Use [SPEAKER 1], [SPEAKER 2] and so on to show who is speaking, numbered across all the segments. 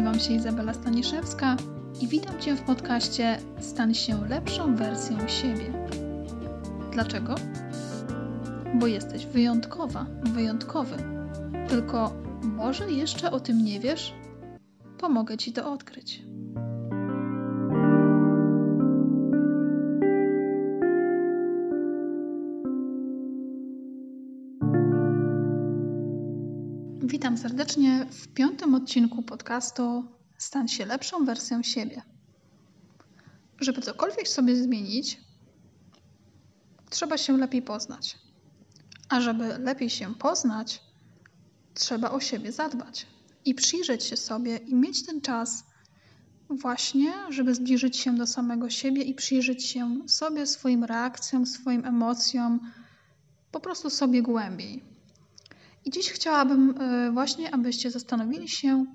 [SPEAKER 1] Nazywam się Izabela Staniszewska i witam Cię w podcaście Stan się lepszą wersją siebie. Dlaczego? Bo jesteś wyjątkowa, wyjątkowy. Tylko może jeszcze o tym nie wiesz? Pomogę Ci to odkryć. Witam serdecznie w piątym odcinku podcastu Stan się lepszą wersją siebie. Żeby cokolwiek sobie zmienić, trzeba się lepiej poznać. A żeby lepiej się poznać, trzeba o siebie zadbać i przyjrzeć się sobie i mieć ten czas właśnie, żeby zbliżyć się do samego siebie i przyjrzeć się sobie, swoim reakcjom, swoim emocjom, po prostu sobie głębiej. I dziś chciałabym e, właśnie, abyście zastanowili się,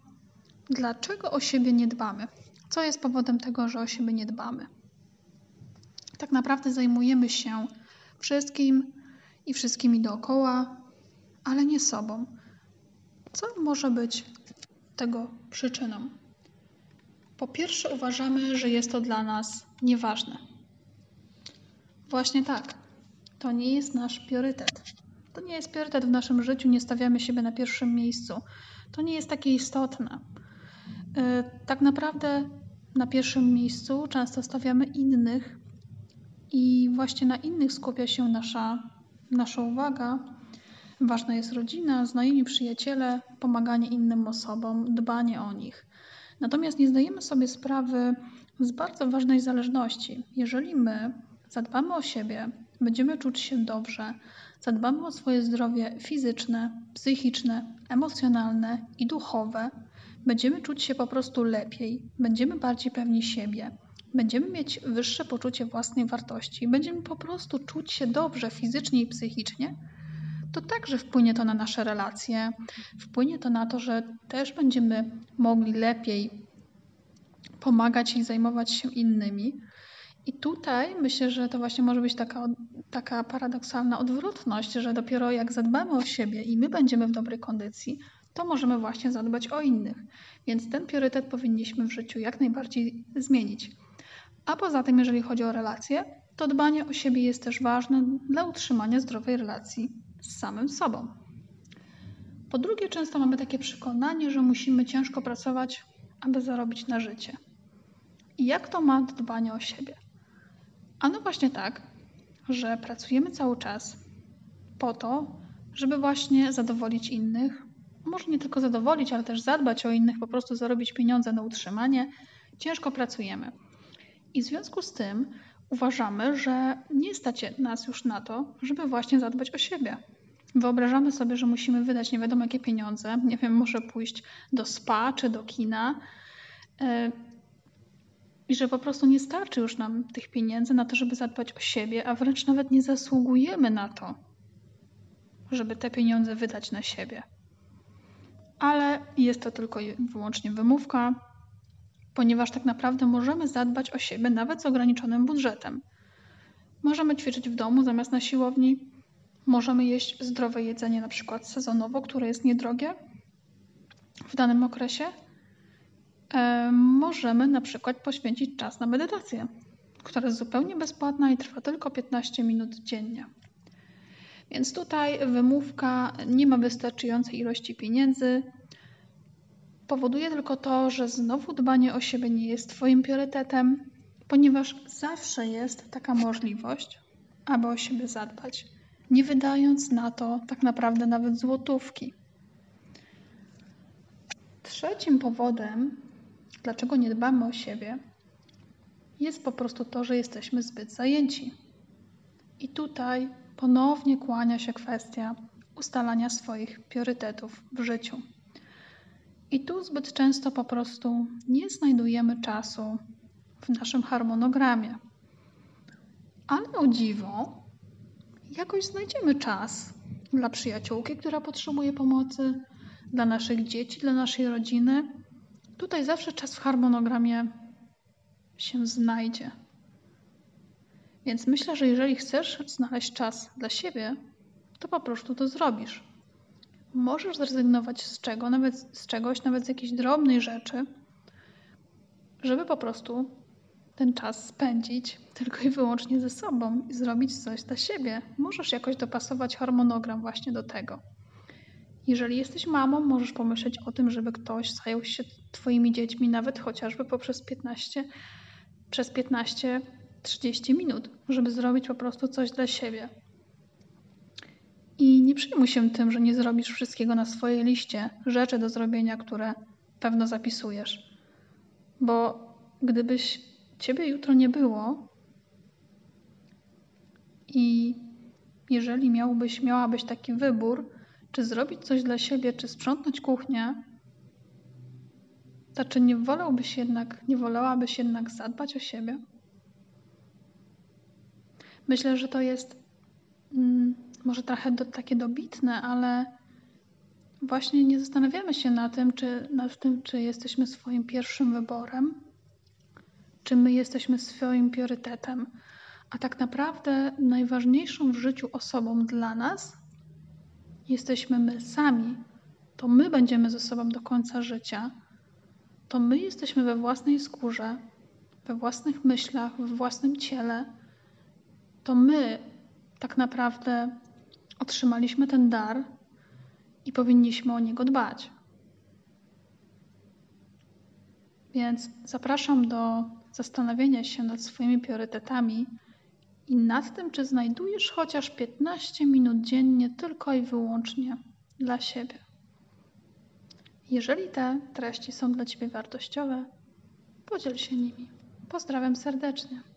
[SPEAKER 1] dlaczego o siebie nie dbamy. Co jest powodem tego, że o siebie nie dbamy? Tak naprawdę zajmujemy się wszystkim i wszystkimi dookoła, ale nie sobą. Co może być tego przyczyną? Po pierwsze, uważamy, że jest to dla nas nieważne. Właśnie tak. To nie jest nasz priorytet. To nie jest priorytet w naszym życiu, nie stawiamy siebie na pierwszym miejscu. To nie jest takie istotne. E, tak naprawdę na pierwszym miejscu często stawiamy innych i właśnie na innych skupia się nasza, nasza uwaga. Ważna jest rodzina, znajomi przyjaciele, pomaganie innym osobom, dbanie o nich. Natomiast nie zdajemy sobie sprawy z bardzo ważnej zależności. Jeżeli my zadbamy o siebie, będziemy czuć się dobrze, zadbamy o swoje zdrowie fizyczne, psychiczne, emocjonalne i duchowe, będziemy czuć się po prostu lepiej, będziemy bardziej pewni siebie, będziemy mieć wyższe poczucie własnej wartości, będziemy po prostu czuć się dobrze fizycznie i psychicznie, to także wpłynie to na nasze relacje, wpłynie to na to, że też będziemy mogli lepiej pomagać i zajmować się innymi. I tutaj myślę, że to właśnie może być taka, taka paradoksalna odwrotność, że dopiero jak zadbamy o siebie i my będziemy w dobrej kondycji, to możemy właśnie zadbać o innych. Więc ten priorytet powinniśmy w życiu jak najbardziej zmienić. A poza tym, jeżeli chodzi o relacje, to dbanie o siebie jest też ważne dla utrzymania zdrowej relacji z samym sobą. Po drugie, często mamy takie przekonanie, że musimy ciężko pracować, aby zarobić na życie. I jak to ma do dbania o siebie? Ano właśnie tak, że pracujemy cały czas po to, żeby właśnie zadowolić innych. Może nie tylko zadowolić, ale też zadbać o innych, po prostu zarobić pieniądze na utrzymanie. Ciężko pracujemy. I w związku z tym uważamy, że nie stać nas już na to, żeby właśnie zadbać o siebie. Wyobrażamy sobie, że musimy wydać nie wiadomo jakie pieniądze, nie wiem, może pójść do spa czy do kina e, i że po prostu nie starczy już nam tych pieniędzy na to, żeby zadbać o siebie, a wręcz nawet nie zasługujemy na to, żeby te pieniądze wydać na siebie. Ale jest to tylko i wyłącznie wymówka, ponieważ tak naprawdę możemy zadbać o siebie nawet z ograniczonym budżetem. Możemy ćwiczyć w domu zamiast na siłowni, możemy jeść zdrowe jedzenie, na przykład sezonowo, które jest niedrogie w danym okresie możemy na przykład poświęcić czas na medytację, która jest zupełnie bezpłatna i trwa tylko 15 minut dziennie. Więc tutaj wymówka nie ma wystarczającej ilości pieniędzy. Powoduje tylko to, że znowu dbanie o siebie nie jest Twoim priorytetem, ponieważ zawsze jest taka możliwość, aby o siebie zadbać, nie wydając na to tak naprawdę nawet złotówki. Trzecim powodem, dlaczego nie dbamy o siebie, jest po prostu to, że jesteśmy zbyt zajęci. I tutaj ponownie kłania się kwestia ustalania swoich priorytetów w życiu. I tu zbyt często po prostu nie znajdujemy czasu w naszym harmonogramie. Ale o dziwo, jakoś znajdziemy czas dla przyjaciółki, która potrzebuje pomocy, dla naszych dzieci, dla naszej rodziny, Tutaj zawsze czas w harmonogramie się znajdzie. Więc myślę, że jeżeli chcesz znaleźć czas dla siebie, to po prostu to zrobisz. możesz zrezygnować z czego, nawet z czegoś, nawet z jakiejś drobnej rzeczy, żeby po prostu ten czas spędzić tylko i wyłącznie ze sobą i zrobić coś dla siebie. Możesz jakoś dopasować harmonogram właśnie do tego. Jeżeli jesteś mamą, możesz pomyśleć o tym, żeby ktoś zajął się Twoimi dziećmi, nawet chociażby poprzez 15, przez 15-30 minut, żeby zrobić po prostu coś dla siebie. I nie przejmuj się tym, że nie zrobisz wszystkiego na swojej liście rzeczy do zrobienia, które pewno zapisujesz. Bo gdybyś ciebie jutro nie było i jeżeli miałbyś, miałabyś taki wybór, czy zrobić coś dla siebie, czy sprzątnąć kuchnię, to czy nie wolałbyś jednak, nie wolałabyś jednak zadbać o siebie? Myślę, że to jest mm, może trochę do, takie dobitne, ale właśnie nie zastanawiamy się na tym, czy, nad tym, czy jesteśmy swoim pierwszym wyborem, czy my jesteśmy swoim priorytetem. A tak naprawdę najważniejszą w życiu osobą dla nas jesteśmy my sami. To my będziemy ze sobą do końca życia. To my jesteśmy we własnej skórze, we własnych myślach, we własnym ciele. To my tak naprawdę otrzymaliśmy ten dar i powinniśmy o niego dbać. Więc zapraszam do zastanowienia się nad swoimi priorytetami i nad tym, czy znajdujesz chociaż 15 minut dziennie tylko i wyłącznie dla siebie. Jeżeli te treści są dla Ciebie wartościowe, podziel się nimi. Pozdrawiam serdecznie.